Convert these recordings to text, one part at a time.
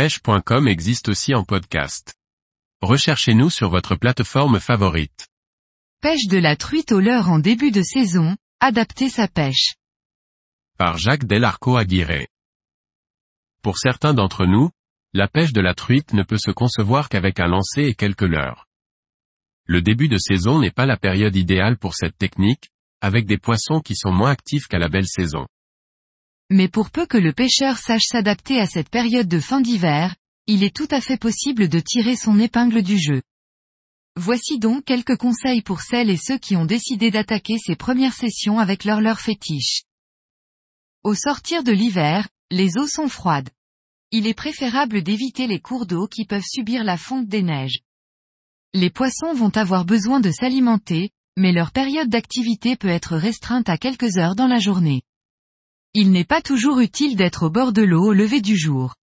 pêche.com existe aussi en podcast. Recherchez-nous sur votre plateforme favorite. Pêche de la truite au leurre en début de saison, adapter sa pêche. Par Jacques Delarco Aguirre. Pour certains d'entre nous, la pêche de la truite ne peut se concevoir qu'avec un lancer et quelques leurres. Le début de saison n'est pas la période idéale pour cette technique, avec des poissons qui sont moins actifs qu'à la belle saison. Mais pour peu que le pêcheur sache s'adapter à cette période de fin d'hiver, il est tout à fait possible de tirer son épingle du jeu. Voici donc quelques conseils pour celles et ceux qui ont décidé d'attaquer ces premières sessions avec leur leur fétiche. Au sortir de l'hiver, les eaux sont froides. Il est préférable d'éviter les cours d'eau qui peuvent subir la fonte des neiges. Les poissons vont avoir besoin de s'alimenter, mais leur période d'activité peut être restreinte à quelques heures dans la journée. Il n'est pas toujours utile d'être au bord de l'eau au lever du jour.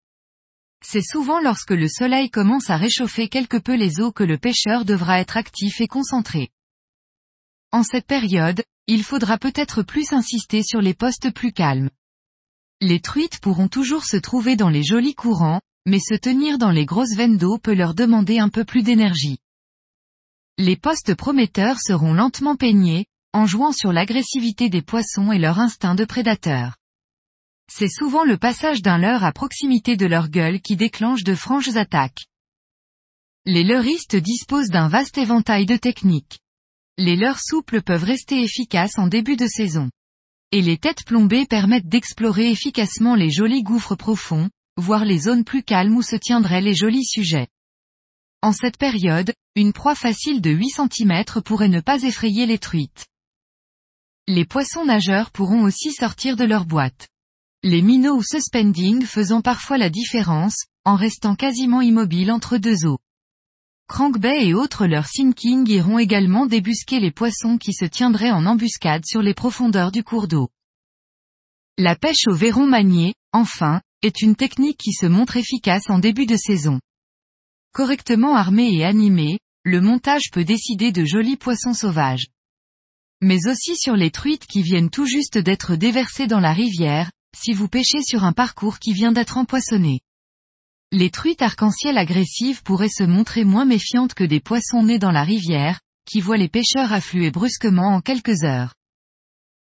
C'est souvent lorsque le soleil commence à réchauffer quelque peu les eaux que le pêcheur devra être actif et concentré. En cette période, il faudra peut-être plus insister sur les postes plus calmes. Les truites pourront toujours se trouver dans les jolis courants, mais se tenir dans les grosses veines d'eau peut leur demander un peu plus d'énergie. Les postes prometteurs seront lentement peignés, en jouant sur l'agressivité des poissons et leur instinct de prédateur. C'est souvent le passage d'un leurre à proximité de leur gueule qui déclenche de franches attaques. Les leurristes disposent d'un vaste éventail de techniques. Les leurres souples peuvent rester efficaces en début de saison. Et les têtes plombées permettent d'explorer efficacement les jolis gouffres profonds, voire les zones plus calmes où se tiendraient les jolis sujets. En cette période, une proie facile de 8 cm pourrait ne pas effrayer les truites. Les poissons nageurs pourront aussi sortir de leur boîte. Les minots ou suspending faisant parfois la différence, en restant quasiment immobiles entre deux eaux. Crankbait et autres leurs sinking iront également débusquer les poissons qui se tiendraient en embuscade sur les profondeurs du cours d'eau. La pêche au verron manié, enfin, est une technique qui se montre efficace en début de saison. Correctement armé et animé, le montage peut décider de jolis poissons sauvages mais aussi sur les truites qui viennent tout juste d'être déversées dans la rivière, si vous pêchez sur un parcours qui vient d'être empoisonné. Les truites arc-en-ciel agressives pourraient se montrer moins méfiantes que des poissons nés dans la rivière, qui voient les pêcheurs affluer brusquement en quelques heures.